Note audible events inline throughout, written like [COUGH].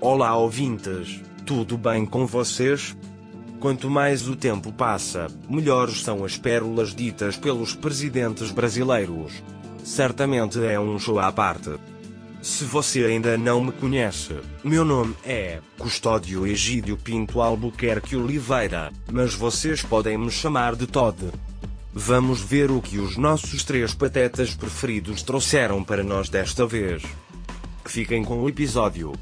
Olá ouvintes, tudo bem com vocês? Quanto mais o tempo passa, melhores são as pérolas ditas pelos presidentes brasileiros. Certamente é um show à parte. Se você ainda não me conhece, meu nome é Custódio Egídio Pinto Albuquerque Oliveira, mas vocês podem me chamar de Todd. Vamos ver o que os nossos três patetas preferidos trouxeram para nós desta vez. Fiquem com o episódio.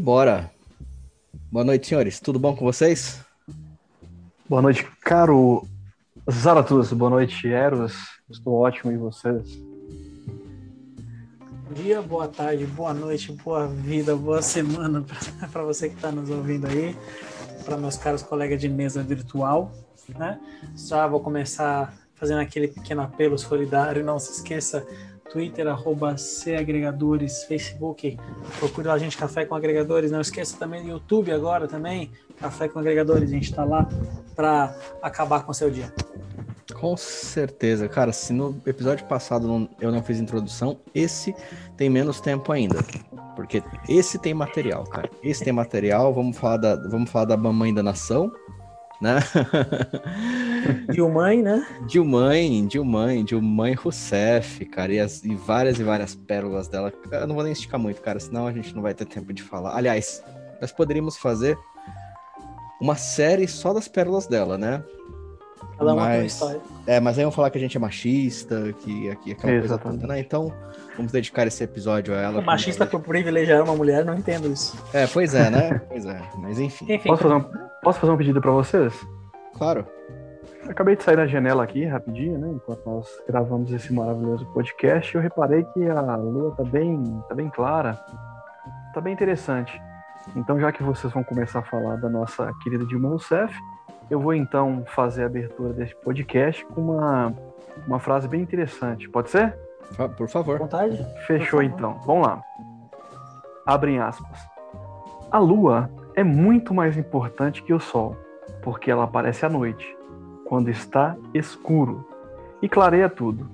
E bora! Boa noite, senhores. Tudo bom com vocês? Boa noite, caro Zaratus. Boa noite, Eros. Estou ótimo e vocês? Bom dia, boa tarde, boa noite, boa vida, boa semana [LAUGHS] para você que está nos ouvindo aí, para meus caros colegas de mesa virtual. Né? Já vou começar fazendo aquele pequeno apelo solidário. Não se esqueça Twitter, arroba Agregadores, Facebook, procure lá a gente Café com Agregadores. Não esqueça também do YouTube agora também, Café com Agregadores. A gente está lá para acabar com o seu dia. Com certeza, cara. Se no episódio passado eu não fiz introdução, esse tem menos tempo ainda. Porque esse tem material, cara. Esse tem material. Vamos falar da, vamos falar da mamãe da nação, né? [LAUGHS] Dilmãe, né? Dilmãe, Dilmãe, Dilmãe Rousseff, cara, e, as, e várias e várias pérolas dela. Eu não vou nem esticar muito, cara, senão a gente não vai ter tempo de falar. Aliás, nós poderíamos fazer uma série só das pérolas dela, né? Cada uma mas, tem uma história. É, mas aí vão falar que a gente é machista, que aqui é aquela coisa toda, né? Então, vamos dedicar esse episódio a ela. machista por privilegiar uma mulher, não entendo isso. É, pois é, né? [LAUGHS] pois é, mas enfim. enfim posso, fazer um, posso fazer um pedido para vocês? Claro. Acabei de sair da janela aqui, rapidinho, né? Enquanto nós gravamos esse maravilhoso podcast, eu reparei que a lua tá bem, tá bem clara, tá bem interessante. Então, já que vocês vão começar a falar da nossa querida Dilma Rousseff, eu vou então fazer a abertura desse podcast com uma, uma frase bem interessante. Pode ser? Por favor. Vontade? Fechou favor. então. Vamos lá. Abrem aspas. A lua é muito mais importante que o sol, porque ela aparece à noite quando está escuro e clareia tudo.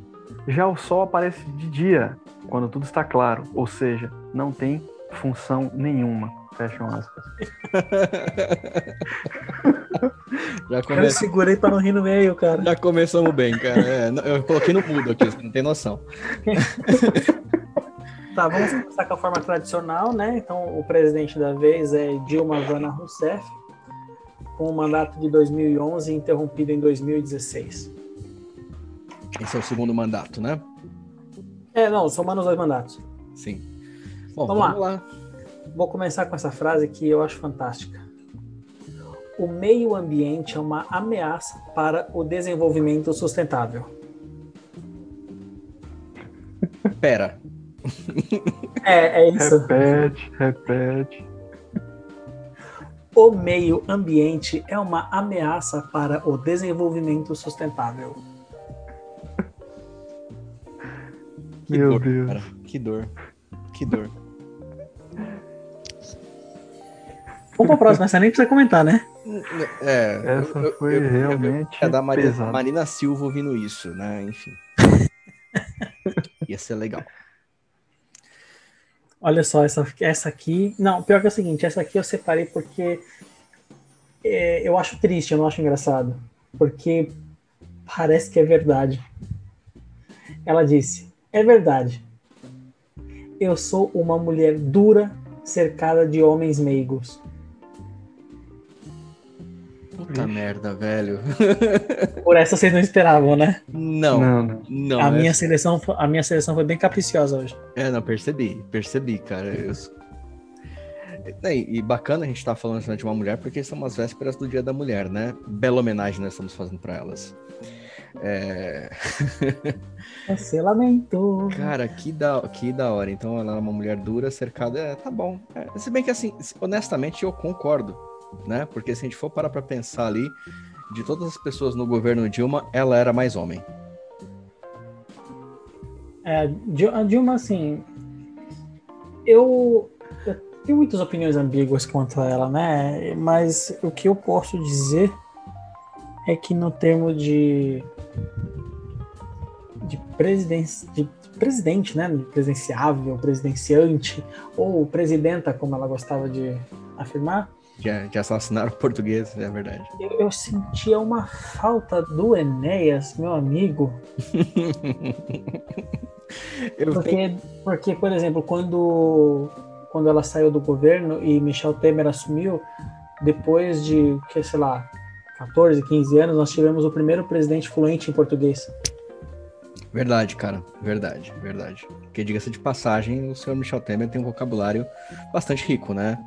Já o sol aparece de dia, quando tudo está claro, ou seja, não tem função nenhuma. Fecham aspas. [LAUGHS] Já come... Eu segurei para não rir no meio, cara. Já começamos bem, cara. É, eu coloquei no mudo aqui, você não tem noção. tá, vamos começar com a forma tradicional, né? Então, o presidente da vez é Dilma Vana Rousseff com o mandato de 2011 interrompido em 2016. Esse é o segundo mandato, né? É, não, somando os dois mandatos. Sim. Bom, vamos, vamos lá. lá. Vou começar com essa frase que eu acho fantástica. O meio ambiente é uma ameaça para o desenvolvimento sustentável. Pera. É, é isso. Repete, repete o meio ambiente é uma ameaça para o desenvolvimento sustentável. Que Meu dor, Deus. Cara. Que dor. Que dor. Vamos pra próxima, essa nem precisa comentar, né? É. Essa foi eu, realmente. É da Marina, Marina Silva ouvindo isso, né? Enfim. Ia ser legal. Olha só, essa, essa aqui. Não, pior que é o seguinte, essa aqui eu separei porque é, eu acho triste, eu não acho engraçado. Porque parece que é verdade. Ela disse: É verdade. Eu sou uma mulher dura, cercada de homens meigos. Puta Ixi. merda, velho. [LAUGHS] Por essa vocês não esperavam, né? Não. Não, não. a, minha seleção, a minha seleção foi bem capriciosa hoje. É, não, percebi. Percebi, cara. Eu... E, bacana a gente estar tá falando de uma mulher, porque são as vésperas do Dia da Mulher, né? Bela homenagem nós estamos fazendo para elas. É... [LAUGHS] Você lamentou. Cara, que da, que da hora. Então ela é uma mulher dura, cercada. É, tá bom. É, se bem que assim, honestamente, eu concordo né? Porque se a gente for parar para pensar ali, de todas as pessoas no governo Dilma, ela era mais homem. É, a Dilma, assim, eu, eu tenho muitas opiniões ambíguas quanto a ela, né? Mas o que eu posso dizer é que no termo de de, de presidente, né? Presidenciável, presidenciante, ou presidenta, como ela gostava de afirmar. Já, já assassinaram português, é verdade. Eu, eu sentia uma falta do Enéas, meu amigo. [LAUGHS] porque, tenho... porque, por exemplo, quando, quando ela saiu do governo e Michel Temer assumiu, depois de, que sei lá, 14, 15 anos, nós tivemos o primeiro presidente fluente em português. Verdade, cara. Verdade, verdade. Porque, diga-se de passagem, o senhor Michel Temer tem um vocabulário bastante rico, né?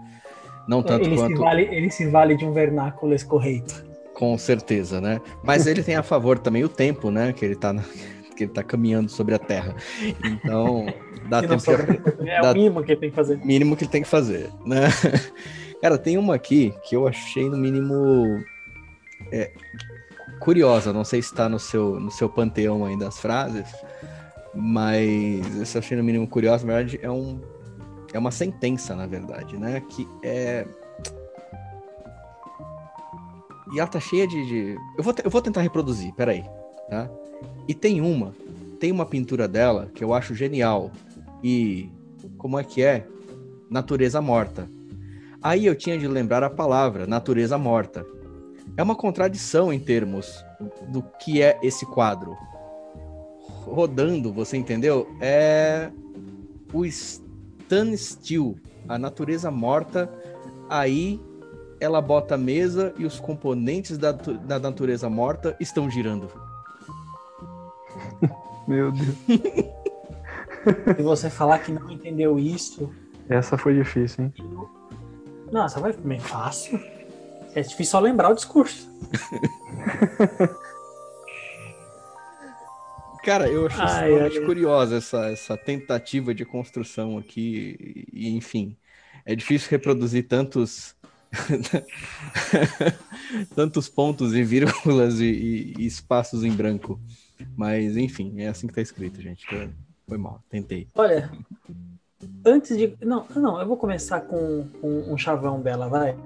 Não tanto ele quanto... Se vale, ele se vale de um vernáculo escorreito. Com certeza, né? Mas ele tem a favor também o tempo, né? Que ele tá, na... [LAUGHS] que ele tá caminhando sobre a Terra. Então, dá tempo... Que... [LAUGHS] É dá... o mínimo que ele tem que fazer. Mínimo que ele tem que fazer, né? [LAUGHS] Cara, tem uma aqui que eu achei no mínimo... É, curiosa, não sei se está no seu, no seu panteão ainda as frases, mas essa achei no mínimo curiosa, na verdade, é, um, é uma sentença, na verdade, né? Que é. E ela tá cheia de. de... Eu, vou, eu vou tentar reproduzir, peraí. Tá? E tem uma, tem uma pintura dela que eu acho genial. E como é que é? Natureza morta. Aí eu tinha de lembrar a palavra natureza morta é uma contradição em termos do que é esse quadro. Rodando, você entendeu? É o standstill, a natureza morta. Aí ela bota a mesa e os componentes da, da natureza morta estão girando. [LAUGHS] Meu Deus. [LAUGHS] Se você falar que não entendeu isso. Essa foi difícil, hein? Nossa, vai bem fácil. É difícil só lembrar o discurso. [LAUGHS] Cara, eu acho extremamente curiosa essa, essa tentativa de construção aqui. E, enfim, é difícil reproduzir tantos. [LAUGHS] tantos pontos e vírgulas e, e, e, espaços em branco. Mas, enfim, é assim que tá escrito, gente. Foi mal, tentei. Olha, antes de. Não, não, eu vou começar com, com um chavão dela, vai.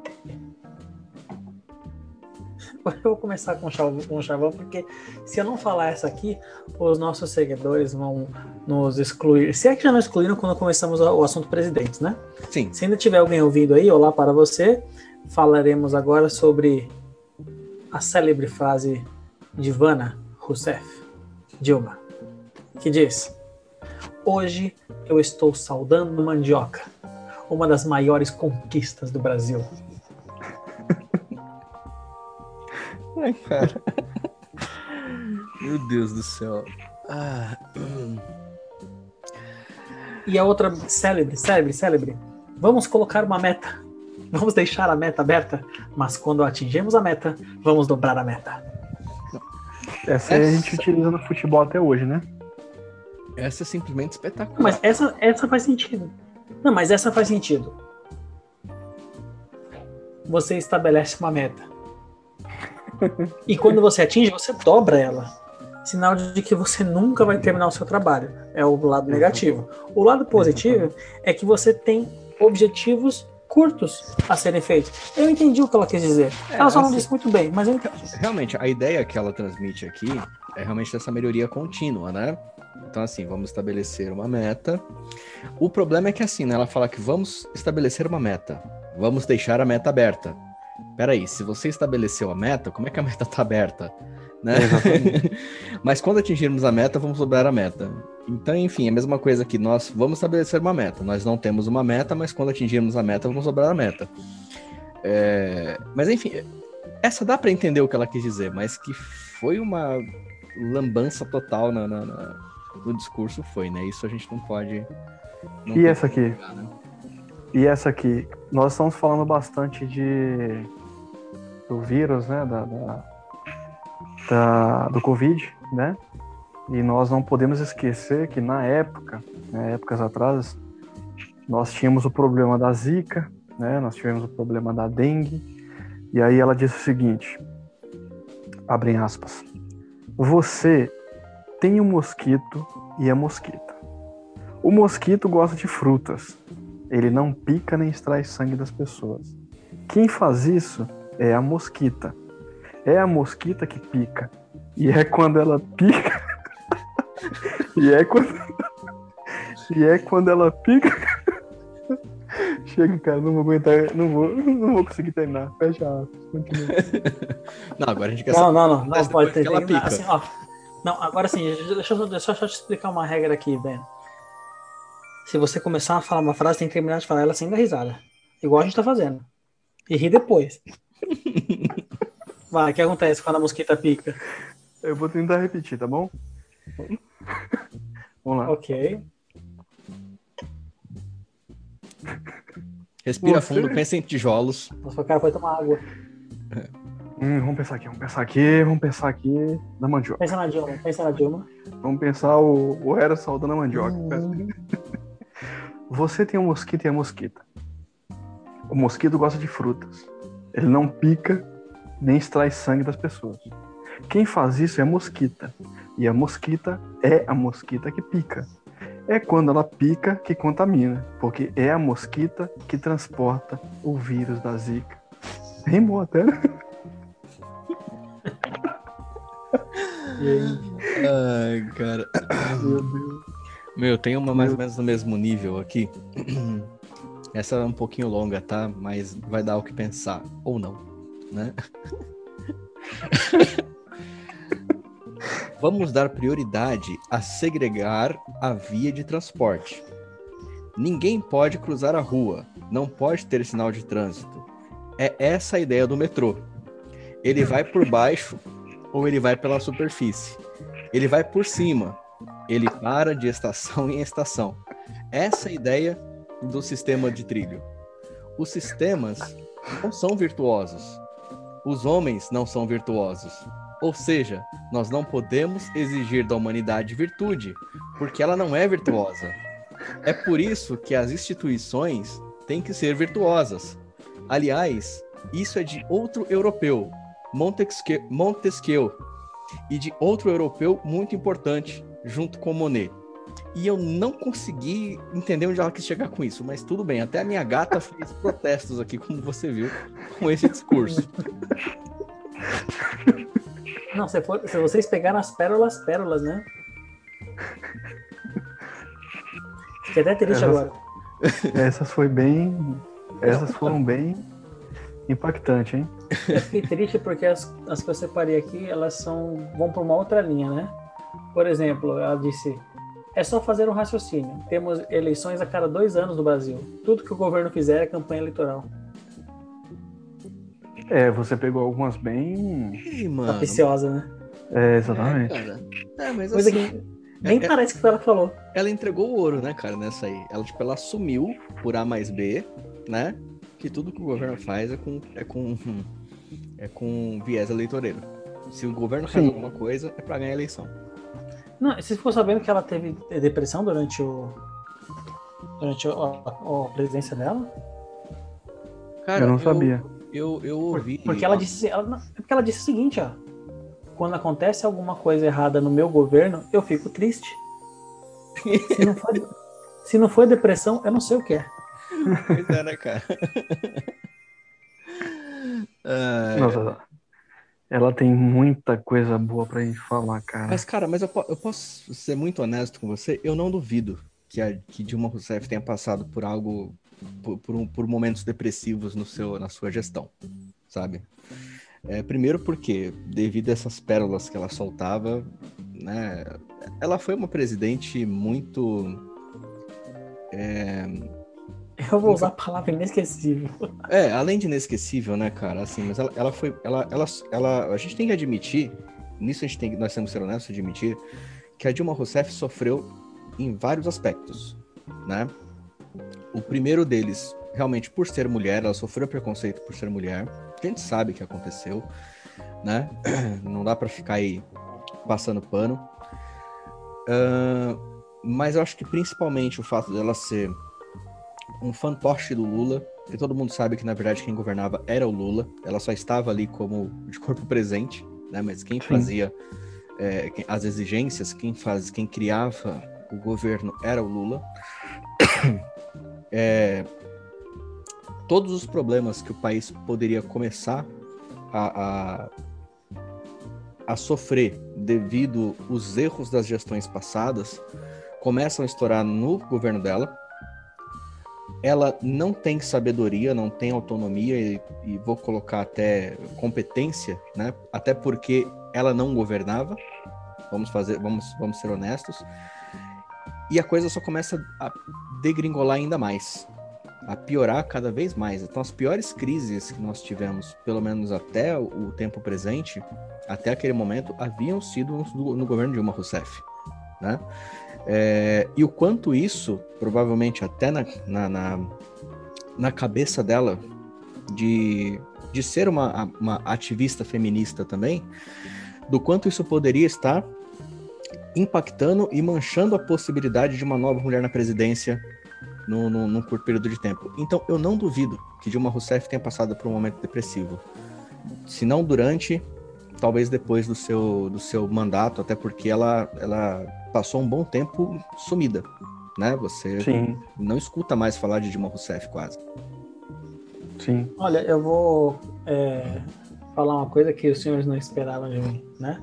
[LAUGHS] Eu vou começar com o chavão, porque se eu não falar essa aqui, os nossos seguidores vão nos excluir. Se é que já não excluíram quando começamos o assunto presidentes, né? Sim. Se ainda tiver alguém ouvindo aí, olá para você. Falaremos agora sobre a célebre frase de Ivana Rousseff, Dilma, que diz: Hoje eu estou saudando mandioca, uma das maiores conquistas do Brasil. Ai, cara. [LAUGHS] Meu Deus do céu. Ah, hum. E a outra, célebre, célebre, célebre. Vamos colocar uma meta. Vamos deixar a meta aberta, mas quando atingirmos a meta, vamos dobrar a meta. Essa, essa... a gente utiliza no futebol até hoje, né? Essa é simplesmente espetacular. Mas essa, essa faz sentido. Não, mas essa faz sentido. Você estabelece uma meta [LAUGHS] e quando você atinge, você dobra ela. Sinal de que você nunca vai terminar o seu trabalho. É o lado negativo. O lado positivo é que você tem objetivos curtos a serem feitos. Eu entendi o que ela quis dizer. É, ela só não assim, disse muito bem, mas eu entendi. Realmente, a ideia que ela transmite aqui é realmente dessa melhoria contínua, né? Então, assim, vamos estabelecer uma meta. O problema é que, assim, né, ela fala que vamos estabelecer uma meta. Vamos deixar a meta aberta peraí, se você estabeleceu a meta, como é que a meta está aberta? Né? [LAUGHS] Mas quando atingirmos a meta, vamos dobrar a meta. Então, enfim, é a mesma coisa que nós vamos estabelecer uma meta. Nós não temos uma meta, mas quando atingirmos a meta, vamos dobrar a meta. É... Mas, enfim, essa dá para entender o que ela quis dizer, mas que foi uma lambança total na, na, na, no discurso, foi, né? Isso a gente não pode. Não e essa aqui? Pegar, né? E essa aqui? Nós estamos falando bastante de do vírus, né, da, da, da, do Covid, né? E nós não podemos esquecer que na época, né, épocas atrás, nós tínhamos o problema da Zika, né? Nós tivemos o problema da dengue. E aí ela disse o seguinte: abrem aspas. Você tem um mosquito e é mosquita. O mosquito gosta de frutas. Ele não pica nem extrai sangue das pessoas. Quem faz isso é a mosquita. É a mosquita que pica. E é quando ela pica [LAUGHS] E é quando. e é quando ela pica. [LAUGHS] Chega, cara, não vou aguentar, não vou, não vou conseguir terminar. Fecha a continua. [LAUGHS] Não, agora a gente quer Não, saber. não, não, não pode ter. que ela pica. assim, ó. Não, agora sim, deixa eu, deixa eu só te explicar uma regra aqui, Ben. Se você começar a falar uma frase, tem que terminar de falar ela sem dar risada. Igual a gente tá fazendo. E rir depois. Vai, o que acontece quando a mosquita pica? Eu vou tentar repetir, tá bom? Vamos lá. Ok. Respira Você- fundo, pensa em tijolos. Nossa, o cara foi tomar água. Hum, vamos pensar aqui, vamos pensar aqui, vamos pensar aqui na mandioca. Pensa na Dilma, pensa na Dilma. Vamos pensar o, o Era saudando a mandioca. Você tem um mosquito e a mosquita. O mosquito gosta de frutas. Ele não pica nem extrai sangue das pessoas. Quem faz isso é a mosquita. E a mosquita é a mosquita que pica. É quando ela pica que contamina, porque é a mosquita que transporta o vírus da zika. Rimou até, né? [LAUGHS] Ai, cara. Meu Deus. Meu, tem uma mais ou menos no mesmo nível aqui. [CLEARS THROAT] Essa é um pouquinho longa, tá? Mas vai dar o que pensar. Ou não, né? [LAUGHS] Vamos dar prioridade a segregar a via de transporte. Ninguém pode cruzar a rua, não pode ter sinal de trânsito. É essa a ideia do metrô. Ele vai por baixo ou ele vai pela superfície. Ele vai por cima, ele para de estação em estação. Essa é a ideia do sistema de trilho. Os sistemas não são virtuosos. Os homens não são virtuosos. Ou seja, nós não podemos exigir da humanidade virtude, porque ela não é virtuosa. É por isso que as instituições têm que ser virtuosas. Aliás, isso é de outro europeu, Montesquieu, Montesquieu e de outro europeu muito importante, junto com Monet. E eu não consegui entender onde ela quis chegar com isso, mas tudo bem. Até a minha gata fez [LAUGHS] protestos aqui, como você viu, com esse discurso. Não, se, for- se vocês pegaram as pérolas, pérolas, né? Fiquei até triste Elas- agora. Essas foi bem. Essas foram bem impactantes, hein? Eu fiquei triste porque as, as que eu separei aqui, elas são vão para uma outra linha, né? Por exemplo, ela disse: é só fazer um raciocínio. Temos eleições a cada dois anos no Brasil. Tudo que o governo fizer é campanha eleitoral. É, você pegou algumas bem. Ei, mano. Capiciosa, né? É, É, exatamente. cara. É, mas Coisa assim, que nem é- parece que ela falou. ela entregou o ouro, né, cara, nessa aí. Ela, tipo, ela assumiu por A mais B, né? Que tudo que o governo faz é com, é com, é com viés eleitoreiro. Se o governo faz Sim. alguma coisa, é pra ganhar a eleição. Não, você ficou sabendo que ela teve depressão durante o. Durante o- a, a presidência dela? Cara, eu não sabia. Eu, eu ouvi. Porque ela disse, ela, é porque ela disse o seguinte, ó. Quando acontece alguma coisa errada no meu governo, eu fico triste. Se não for, [LAUGHS] se não for depressão, eu não sei o que é. Pois é, né, cara? Ah, Nossa, ela tem muita coisa boa pra gente falar, cara. Mas, cara, mas eu, eu posso ser muito honesto com você, eu não duvido que, a, que Dilma Rousseff tenha passado por algo, por, por, um- por momentos depressivos no seu, na sua gestão, sabe? É, primeiro porque, devido a essas pérolas que ela soltava, né, ela foi uma presidente muito... é, Eu vou usar a palavra inesquecível. É, além de inesquecível, né, cara? Assim, mas ela, ela foi. Ela, ela, ela, a gente tem que admitir, nisso a gente tem, nós temos que ser honestos admitir, que a Dilma Rousseff sofreu em vários aspectos, né? O primeiro deles, realmente, por ser mulher, ela sofreu preconceito por ser mulher. A gente sabe que aconteceu, né? [CLEARS THROAT] Não dá pra ficar aí passando pano. Ahn, mas eu acho que principalmente o fato dela ser um fantoche do Lula, e todo mundo sabe que na verdade quem governava era o Lula, ela só estava ali como de corpo presente, né? Mas quem Sim. fazia é, as exigências, quem faz, quem criava o governo era o Lula. [COUGHS] É, todos os problemas que o país poderia começar a, a, a sofrer devido os erros das gestões passadas, começam a estourar no governo dela. Ela não tem sabedoria, não tem autonomia e, e vou colocar até competência, né? Até porque ela não governava. Vamos fazer, vamos, vamos ser honestos. E a coisa só começa a degringolar ainda mais a piorar cada vez mais. Então, as piores crises que nós tivemos, pelo menos até o tempo presente, até aquele momento, haviam sido no, no governo Dilma Rousseff, né? É, e o quanto isso, provavelmente até na, na, na, na cabeça dela, de, de ser uma, uma ativista feminista também, do quanto isso poderia estar impactando e manchando a possibilidade de uma nova mulher na presidência no, no, num curto período de tempo. Então, eu não duvido que Dilma Rousseff tenha passado por um momento depressivo. Se não durante, talvez depois do seu, do seu mandato, até porque ela, ela passou um bom tempo sumida, né? Você Sim. não escuta mais falar de Dilma Rousseff quase. Sim. Olha, eu vou é, falar uma coisa que os senhores não esperavam de mim, né?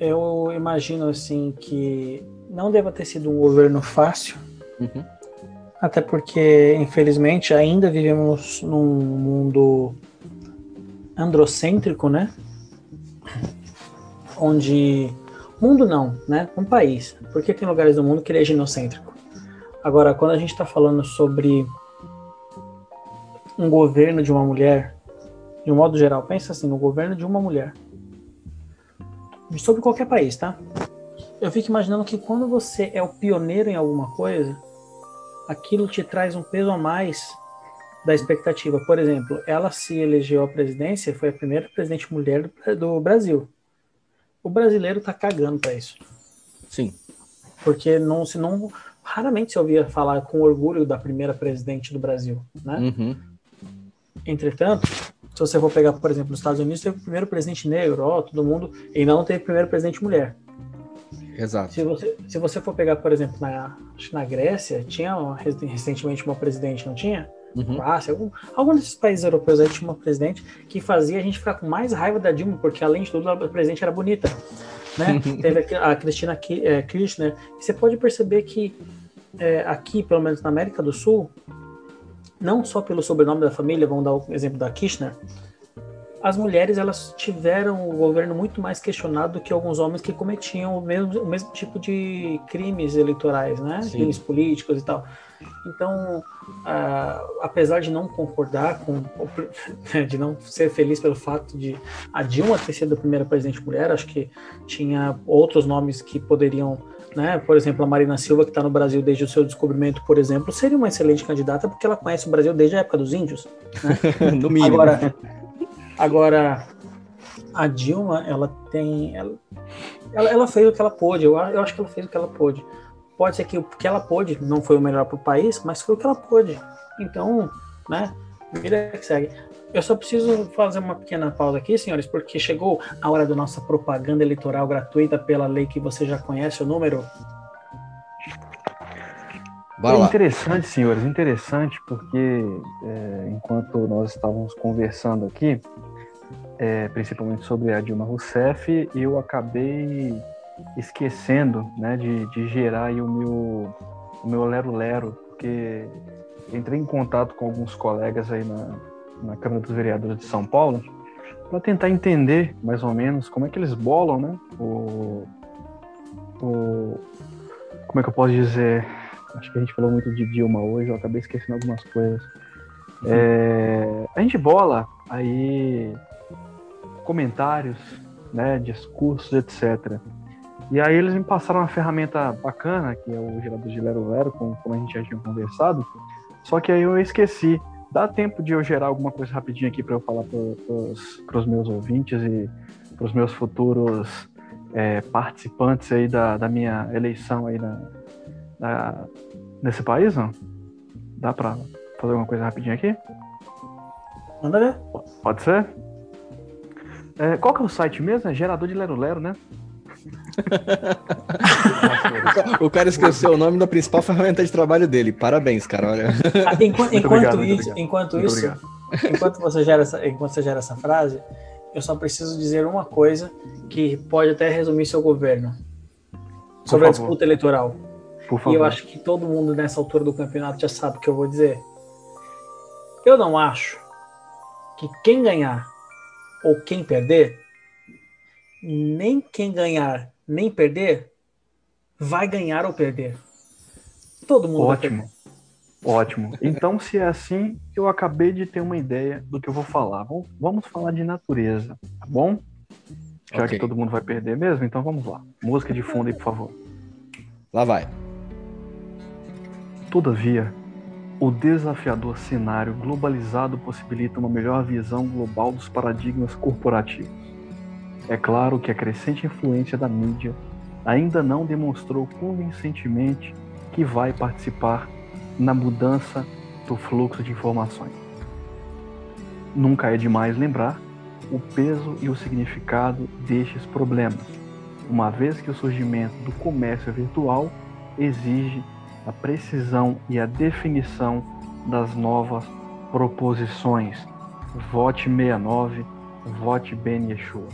Eu imagino assim que não deva ter sido um governo fácil, Uhum. Até porque, infelizmente, ainda vivemos num mundo androcêntrico, né? Onde. Mundo não, né? Um país. Porque tem lugares do mundo que ele é ginocêntrico. Agora, quando a gente está falando sobre um governo de uma mulher, de um modo geral, pensa assim, no governo de uma mulher. Sobre qualquer país, tá? Eu fico imaginando que quando você é o pioneiro em alguma coisa, aquilo te traz um peso a mais da expectativa. Por exemplo, ela se elegeu à presidência, foi a primeira presidente mulher do Brasil. O brasileiro tá cagando para isso. Sim. Porque não se não raramente se ouvia falar com orgulho da primeira presidente do Brasil, né? Uhum. Entretanto, se você for pegar, por exemplo, nos Estados Unidos, teve o primeiro presidente negro, ó, todo mundo, e não teve o primeiro presidente mulher. Exato. Se você, se você for pegar, por exemplo, na, na Grécia, tinha recentemente uma presidente, não tinha? Uhum. Croácia, algum, algum desses países europeus aí tinha uma presidente que fazia a gente ficar com mais raiva da Dilma, porque além de tudo, a presidente era bonita. Né? [LAUGHS] Teve a, a Cristina é, Kirchner. E você pode perceber que é, aqui, pelo menos na América do Sul, não só pelo sobrenome da família, vamos dar o exemplo da Kirchner, as mulheres elas tiveram o governo muito mais questionado do que alguns homens que cometiam o mesmo, o mesmo tipo de crimes eleitorais, né? Sim. Crimes políticos e tal. Então, uh, apesar de não concordar com, [LAUGHS] de não ser feliz pelo fato de a Dilma ter sido a primeira presidente mulher, acho que tinha outros nomes que poderiam, né? Por exemplo, a Marina Silva que está no Brasil desde o seu descobrimento, por exemplo, seria uma excelente candidata porque ela conhece o Brasil desde a época dos índios. Né? [LAUGHS] no mínimo. Agora, Agora, a Dilma, ela tem. Ela, ela, ela, fez o que ela pôde. Eu, eu acho que ela fez o que ela pôde. Pode ser que o que ela pôde não foi o melhor para o país, mas foi o que ela pôde. Então, né? Vida que segue. Eu só preciso fazer uma pequena pausa aqui, senhores, porque chegou a hora da nossa propaganda eleitoral gratuita pela lei que você já conhece o número. Vai é interessante, senhores, interessante, porque é, enquanto nós estávamos conversando aqui, é, principalmente sobre a Dilma Rousseff, eu acabei esquecendo né, de, de gerar o meu o meu lero-lero, porque entrei em contato com alguns colegas aí na, na Câmara dos Vereadores de São Paulo para tentar entender mais ou menos como é que eles bolam, né? O, o, como é que eu posso dizer? Acho que a gente falou muito de Dilma hoje, eu acabei esquecendo algumas coisas. É, a gente bola aí comentários, né, discursos, etc. E aí eles me passaram uma ferramenta bacana, que é o gerador de Lero Lero, como, como a gente já tinha conversado, só que aí eu esqueci. Dá tempo de eu gerar alguma coisa rapidinho aqui para eu falar para os meus ouvintes e para os meus futuros é, participantes aí da, da minha eleição aí na, na, nesse país, não? Dá para fazer alguma coisa rapidinho aqui? Manda ver. Pode ser? É, qual que é o site mesmo? É gerador de Lero Lero, né? [LAUGHS] o cara esqueceu o nome da principal ferramenta de trabalho dele. Parabéns, cara. Olha. Ah, enquanto, enquanto obrigado, isso, enquanto isso, enquanto você gera essa, enquanto você gera essa frase, eu só preciso dizer uma coisa que pode até resumir seu governo sobre a disputa eleitoral. Por E favor. eu acho que todo mundo nessa altura do campeonato já sabe o que eu vou dizer. Eu não acho que quem ganhar ou quem perder, nem quem ganhar nem perder, vai ganhar ou perder. Todo mundo. Ótimo. Ótimo. Então, se é assim, eu acabei de ter uma ideia do que eu vou falar. Vamos, vamos falar de natureza, tá bom? Já Ok. que todo mundo vai perder mesmo, então vamos lá. Música de fundo aí, por favor. Lá vai. Todavia, o desafiador cenário globalizado possibilita uma melhor visão global dos paradigmas corporativos. É claro que a crescente influência da mídia ainda não demonstrou convincentemente que vai participar na mudança do fluxo de informações. Nunca é demais lembrar o peso e o significado destes problemas, uma vez que o surgimento do comércio virtual exige a precisão e a definição das novas proposições. Vote 69, vote Ben Yeshua.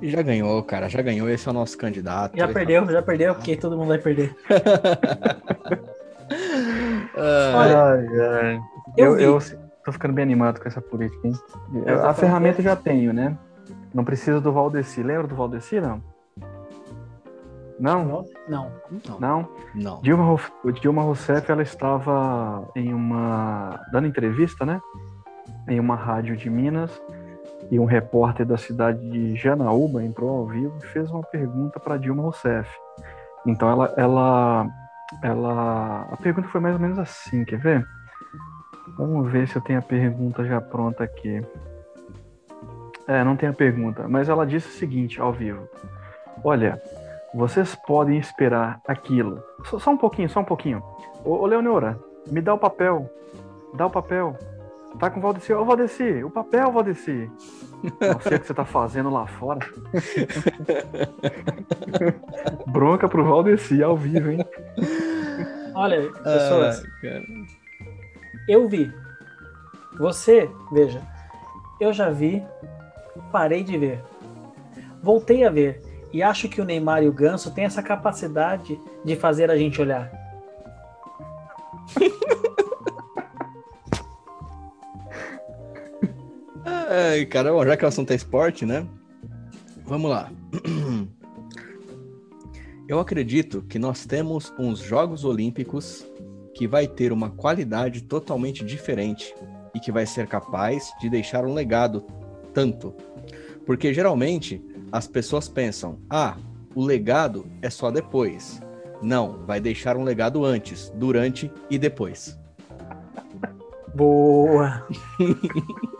Já ganhou, cara, já ganhou. Esse é o nosso candidato. Já perdeu, já perdeu, porque todo mundo vai perder. [LAUGHS] Olha, Ai, ai. eu Eu, eu tô ficando bem animado com essa política, hein? Eu a ferramenta já tenho, né? Não precisa do Valdeci. Lembra do Valdeci, não? Não? Não. não, Não? não. Dilma, Rousseff- Dilma Rousseff, ela estava em uma... dando entrevista, né? Em uma rádio de Minas e um repórter da cidade de Janaúba entrou ao vivo e fez uma pergunta para Dilma Rousseff. Então ela, ela, ela, a pergunta foi mais ou menos assim, quer ver? Vamos ver se eu tenho a pergunta já pronta aqui. É, não tem a pergunta, mas ela disse o seguinte ao vivo: Olha, vocês podem esperar aquilo. Só, só um pouquinho, só um pouquinho. Ô, ô Leonora, me dá o papel. Dá o papel. Tá com o Valdeci. Ô, Valdeci, o papel, Valdeci. [LAUGHS] Não sei o que você tá fazendo lá fora. Bronca pro Valdeci ao vivo, hein? Olha, pessoas, Ah, eu vi. Você, veja, eu já vi, parei de ver. Voltei a ver. E acho que o Neymar e o Ganso têm essa capacidade de fazer a gente olhar. Ai, [LAUGHS] cara, bom, já que o assunto é esporte, né? Vamos lá. [CLEARS THROAT] Eu acredito que nós temos uns Jogos Olímpicos que vai ter uma qualidade totalmente diferente e que vai ser capaz de deixar um legado tanto. Porque geralmente as pessoas pensam: "Ah, o legado é só depois". Não, vai deixar um legado antes, durante e depois. Boa! [LAUGHS]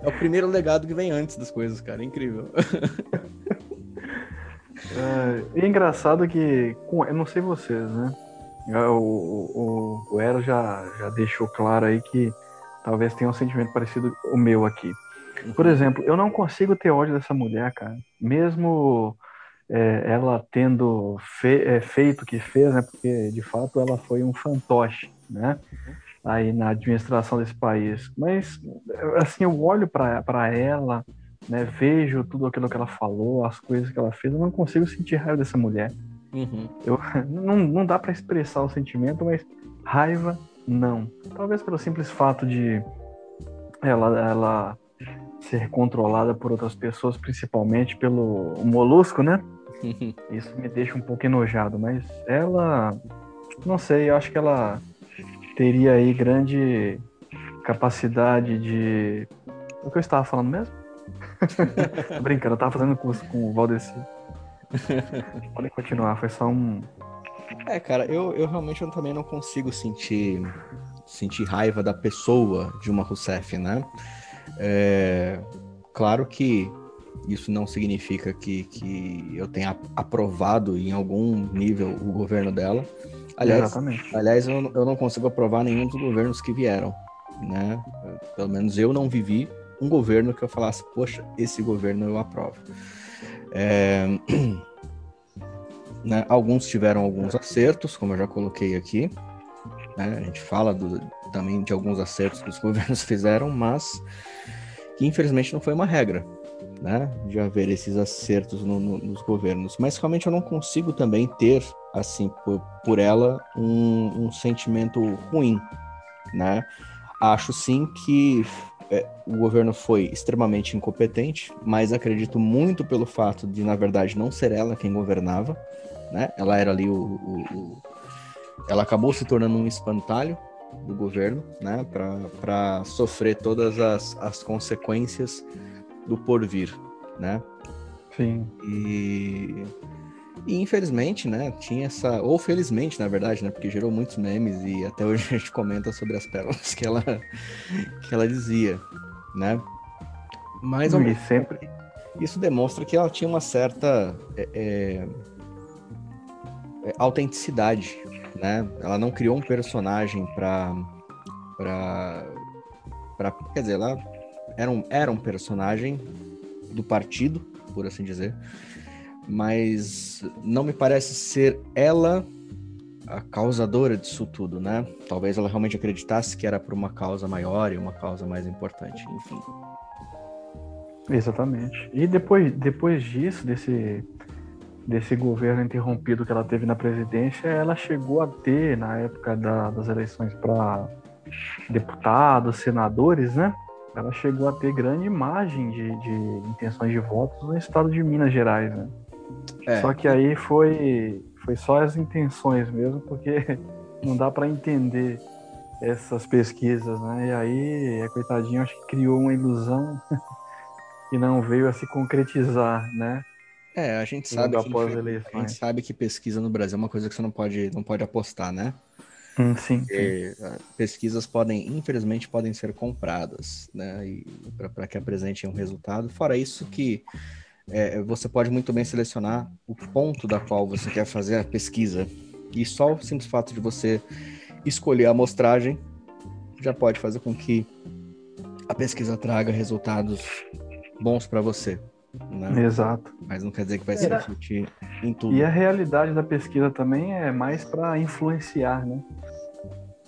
É o primeiro legado que vem antes das coisas, cara. É incrível. [LAUGHS] É, e é engraçado que, com- eu não sei vocês, né? O, o, o Ero já, já deixou claro aí que talvez tenha um sentimento parecido o meu aqui. Por exemplo, eu não consigo ter ódio dessa mulher, cara. Mesmo é, ela tendo fe- é, feito o que fez, né? Porque de fato ela foi um fantoche, né? Aí na administração desse país. Mas, assim, eu olho para ela, né? Vejo tudo aquilo que ela falou, as coisas que ela fez, eu não consigo sentir raiva dessa mulher. Uhum. Eu, [LAUGHS] não, não dá para expressar o sentimento, mas raiva, não. Talvez pelo simples fato de ela, ela ser controlada por outras pessoas, principalmente pelo molusco, né? [LAUGHS] Isso me deixa um pouco enojado, mas ela, não sei, eu acho que ela teria aí grande capacidade de. O que eu estava falando mesmo? [LAUGHS] Brincando, eu tava fazendo curso com o Valdeci. [LAUGHS] Pode continuar, foi só um. É, cara, eu, eu realmente eu também não consigo sentir, sentir raiva da pessoa Dilma Rousseff, né? É, claro que isso não significa que, que eu tenha aprovado em algum nível o governo dela. Aliás, Exatamente. aliás eu, eu não consigo aprovar nenhum dos governos que vieram, né? Pelo menos eu não vivi um governo que eu falasse, poxa, esse governo eu aprovo. É, [CLEARS THROAT] né, alguns tiveram alguns acertos, como eu já coloquei aqui. né, a gente fala do- também de alguns acertos que os governos [LAUGHS] fizeram, mas que infelizmente não foi uma regra, né, de haver esses acertos no, no, nos governos. Mas realmente eu não consigo também ter, assim, por, por ela, um, um sentimento ruim, né? Acho sim que é, o governo foi extremamente incompetente, mas acredito muito pelo fato de, na verdade, não ser ela quem governava, né? Ela era ali o, o, o... ela acabou se tornando um espantalho do governo, né? Para sofrer todas as, as consequências do porvir, né? Sim. E e infelizmente, né, tinha essa, ou felizmente, na verdade, né, porque gerou muitos memes e até hoje a gente comenta sobre as pérolas que ela que ela dizia, né? Mas e sempre isso demonstra que ela tinha uma certa é, é, é, autenticidade, né? Ela não criou um personagem para para para quer dizer, ela era um, era um personagem do partido, por assim dizer, mas não me parece ser ela a causadora disso tudo, né? Talvez ela realmente acreditasse que era por uma causa maior e uma causa mais importante, enfim. Exatamente. E depois, depois disso, desse, desse governo interrompido que ela teve na presidência, ela chegou a ter, na época da, das eleições para deputados, senadores, né? Ela chegou a ter grande imagem de, de intenções de votos no estado de Minas Gerais, né? É. Só que aí foi, foi só as intenções mesmo, porque [LAUGHS] não dá para entender essas pesquisas, né? E aí, a coitadinha, acho que criou uma ilusão [LAUGHS] e não veio a se concretizar, né? É, a gente sabe que após a gente sabe que pesquisa no Brasil é uma coisa que você não pode, não pode apostar, né? Hum, sim, sim. Ah, pesquisas podem, infelizmente, podem ser compradas, né? para que apresentem um resultado. Fora isso que é, você pode muito bem selecionar o ponto da qual você quer fazer a pesquisa. E só o simples fato de você escolher a amostragem já pode fazer com que a pesquisa traga resultados bons para você. Né? Exato. Mas não quer dizer que vai se refletir em tudo. E a realidade da pesquisa também é mais para influenciar, né?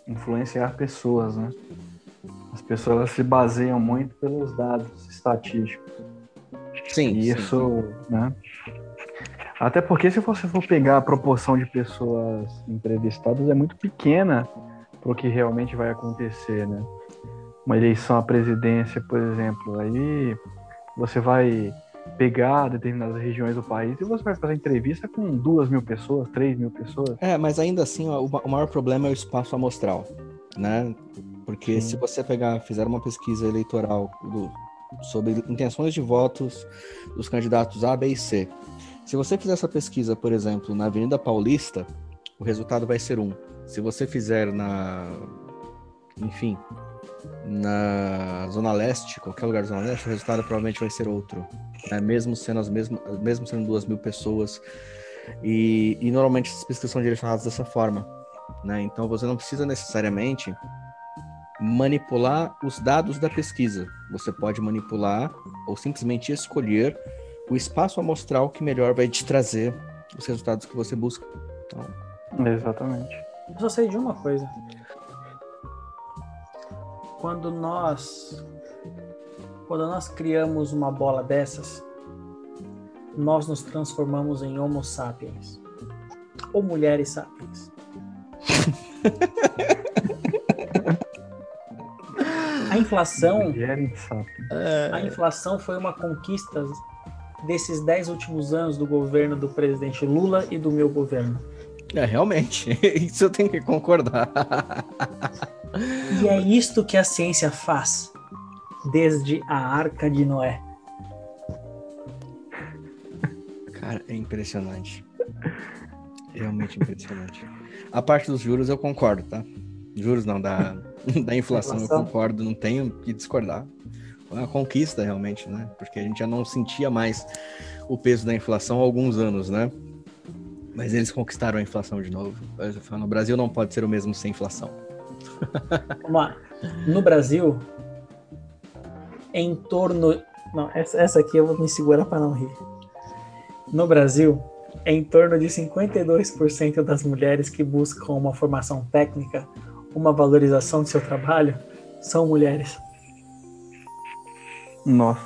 Influenciar pessoas, né? As pessoas se baseiam muito pelos dados estatísticos. Sim. Isso, sim. né? Até porque se você for pegar a proporção de pessoas entrevistadas é muito pequena para o que realmente vai acontecer, né? Uma eleição à presidência, por exemplo, aí você vai pegar determinadas regiões do país e você vai fazer entrevista com duas mil pessoas, três mil pessoas. É, mas ainda assim o maior problema é o espaço amostral, né? Porque Sim. se você pegar, fizer uma pesquisa eleitoral do, sobre intenções de votos dos candidatos A, B e C. Se você fizer essa pesquisa, por exemplo, na Avenida Paulista, o resultado vai ser um. Se você fizer na. Enfim, na Zona Leste, qualquer lugar da Zona Leste, o resultado provavelmente vai ser outro. Né? Mesmo sendo as mesmas, mesmo sendo duas mil pessoas. E, e normalmente essas pesquisas são direcionadas dessa forma. Né? Então você não precisa necessariamente manipular os dados da pesquisa. Você pode manipular ou simplesmente escolher o espaço amostral que melhor vai te trazer os resultados que você busca. Então... Exatamente. Eu só sei de uma coisa. Quando nós quando nós criamos uma bola dessas, nós nos transformamos em Homo sapiens ou mulheres sapiens. A inflação. É. A inflação foi uma conquista desses dez últimos anos do governo do presidente Lula e do meu governo. É, realmente. [LAUGHS] Isso eu tenho que concordar. [LAUGHS] E é isto que a ciência faz desde a Arca de Noé. Cara, é impressionante. Realmente impressionante. A parte dos juros eu concordo, tá? Juros não, da, [LAUGHS] da inflação, inflação, eu concordo, não tenho que discordar. Foi uma conquista realmente, né? Porque a gente já não sentia mais o peso da inflação há alguns anos, né? Mas eles conquistaram a inflação de novo. No Brasil não pode ser o mesmo sem inflação. Vamos lá. No Brasil, em torno. Não, essa aqui eu vou me segurar para não rir. No Brasil, em torno de 52% das mulheres que buscam uma formação técnica uma valorização do seu trabalho são mulheres. Nossa.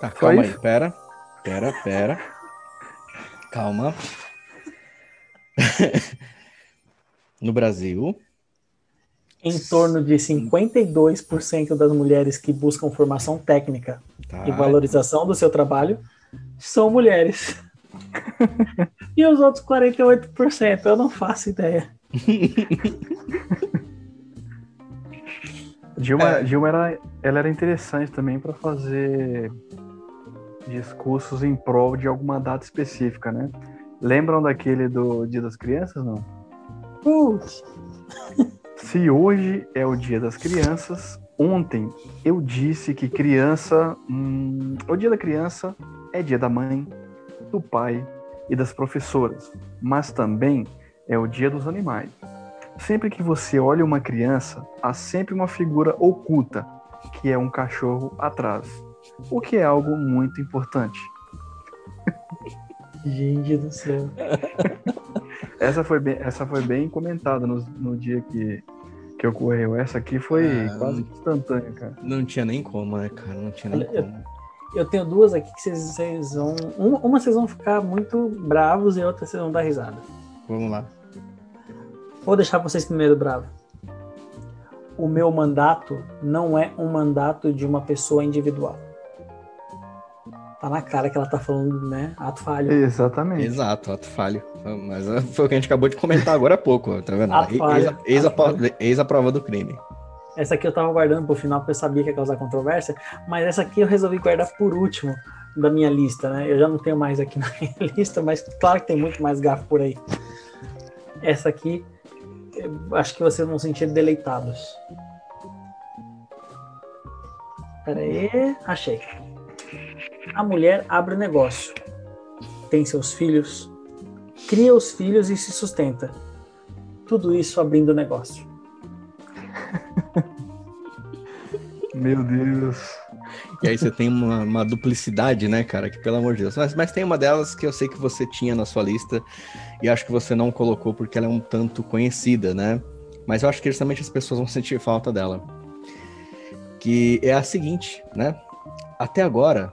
Tá, calma aí, pera. Pera, pera. Calma. [LAUGHS] no Brasil, Em torno de 52% das mulheres que buscam formação técnica tá? e valorização do seu trabalho são mulheres. [LAUGHS] e os outros 48%, eu não faço ideia. [LAUGHS] Dilma, Dilma era, ela era interessante também para fazer discursos em prol de alguma data específica, né? Lembram daquele do Dia das Crianças, não? Putz, [LAUGHS] Se hoje é o Dia das Crianças, ontem eu disse que criança, hum, o Dia da Criança é dia da mãe, do pai e das professoras, mas também é o Dia dos Animais. Sempre que você olha uma criança, há sempre uma figura oculta, que é um cachorro atrás, o que é algo muito importante. [LAUGHS] gente do céu. Essa foi bem, essa foi bem comentada no, no dia que, que ocorreu. Essa aqui foi Ah, quase instantânea, cara. Não tinha nem como, né, cara? Não tinha nem eu- como. Eu tenho duas aqui que vocês, vocês vão. Uma, uma vocês vão ficar muito bravos e outra vocês vão dar risada. Vamos lá. Vou deixar vocês primeiro bravos. O meu mandato não é um mandato de uma pessoa individual. Tá na cara que ela tá falando, né? Ato falho. Exatamente. Exato, ato falho. Mas ah, foi o que a gente acabou de comentar agora há pouco, tá vendo? Ato Eis- falho. Eis, a- eis a, Ato falho. po- eis a prova do crime. Essa aqui eu tava guardando pro final porque eu sabia que ia causar controvérsia, mas essa aqui eu resolvi guardar por último da minha lista, né? Eu já não tenho mais aqui [LAUGHS] na minha lista, mas claro que tem muito mais gafo por aí. Essa aqui, acho que vocês vão sentir deleitados. Pera aí, achei. A mulher abre o negócio, tem seus filhos, cria os filhos e se sustenta. Tudo isso abrindo o negócio. [LAUGHS] Meu Deus. E aí você tem uma, uma duplicidade, né, cara? Que pelo amor de Deus. Mas, mas tem uma delas que eu sei que você tinha na sua lista e acho que você não colocou porque ela é um tanto conhecida, né? Mas eu acho que justamente as pessoas vão sentir falta dela. Que é a seguinte, né? Até agora,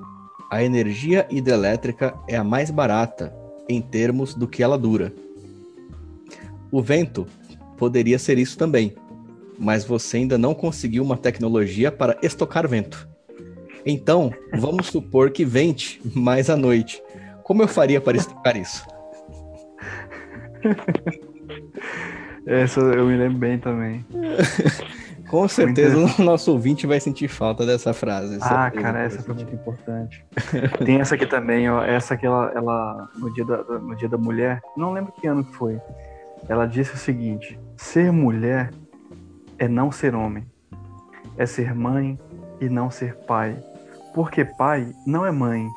a energia hidrelétrica é a mais barata em termos do que ela dura. O vento poderia ser isso também, mas você ainda não conseguiu uma tecnologia para estocar vento. Então, vamos supor que vente mais à noite. Como eu faria para estocar isso? [LAUGHS] Essa eu me lembro bem também. [LAUGHS] Com certeza o nosso ouvinte vai sentir falta dessa frase. Ah, certeza cara, que essa foi muito importante. Tem essa aqui também, ó. Essa que ela, ela no, dia da, no dia da mulher, não lembro que ano que foi. Ela disse o seguinte: ser mulher é não ser homem, é ser mãe e não ser pai. Porque pai não é mãe.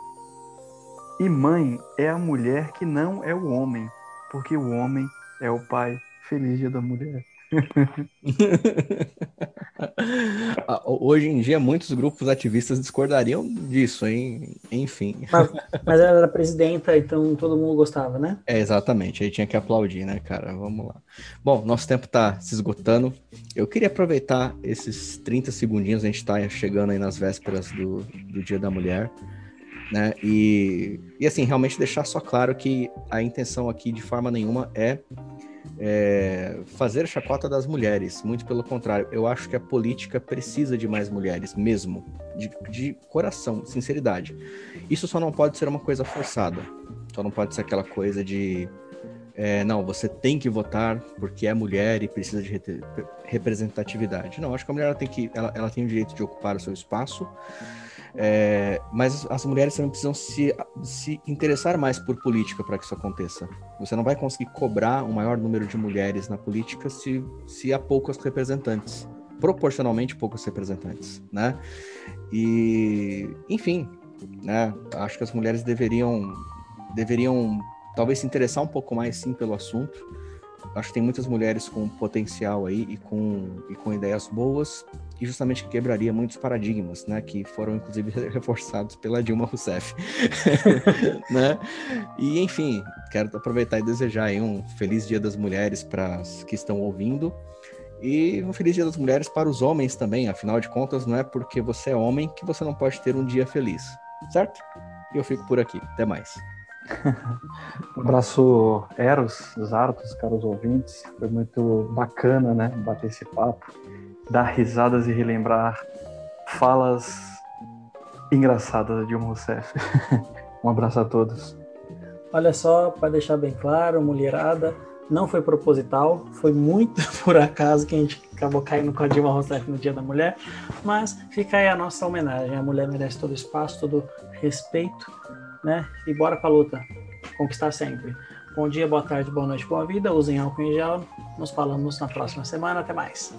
E mãe é a mulher que não é o homem. Porque o homem é o pai. Feliz dia da mulher. [LAUGHS] Ah, Hoje em dia, muitos grupos ativistas discordariam disso, hein? Enfim. Mas, mas ela era presidenta, então todo mundo gostava, né? É, exatamente, aí tinha que aplaudir, né, cara? Vamos lá. Bom, nosso tempo tá se esgotando. Eu queria aproveitar esses 30 segundinhos, a gente tá chegando aí nas vésperas do, do Dia da Mulher, né? E, e assim, realmente deixar só claro que a intenção aqui, de forma nenhuma, é, é fazer chacota das mulheres. Muito pelo contrário, eu acho que a política precisa de mais mulheres, mesmo. De, de coração, sinceridade. Isso só não pode ser uma coisa forçada. Só não pode ser aquela coisa de. é, não, você tem que votar porque é mulher e precisa de representatividade. Não, acho que a mulher ela tem, que, ela, ela tem o direito de ocupar o seu espaço. É, mas as mulheres também precisam se, se interessar mais por política para que isso aconteça. Você não vai conseguir cobrar um maior número de mulheres na política se, se há poucos representantes. Proporcionalmente poucos representantes, né? E, enfim, né? Acho que as mulheres deveriam deveriam talvez se interessar um pouco mais sim pelo assunto. Acho que tem muitas mulheres com potencial aí e com, e com ideias boas e justamente que quebraria muitos paradigmas, né, que foram inclusive [LAUGHS] reforçados pela Dilma Rousseff, [LAUGHS] né? E enfim, quero aproveitar e desejar aí um feliz Dia das Mulheres para as que estão ouvindo E um feliz Dia das Mulheres para os homens também, afinal de contas, não é porque você é homem que você não pode ter um dia feliz, certo? E eu fico por aqui. Até mais. Um [LAUGHS] abraço, Eros, Zartos, caros ouvintes. Foi muito bacana, né? Bater esse papo, dar risadas e relembrar falas engraçadas de Dilma Rousseff. [LAUGHS] um abraço a todos. Olha só, para deixar bem claro, mulherada, não foi proposital, foi muito [LAUGHS] por acaso que a gente acabou caindo com a Dilma Rousseff no Dia da Mulher, mas fica aí a nossa homenagem. A mulher merece todo espaço, todo respeito, né? E bora pra luta, conquistar sempre. Bom dia, boa tarde, boa noite, boa vida. Usem álcool em gel. Nos falamos na próxima semana. Até mais.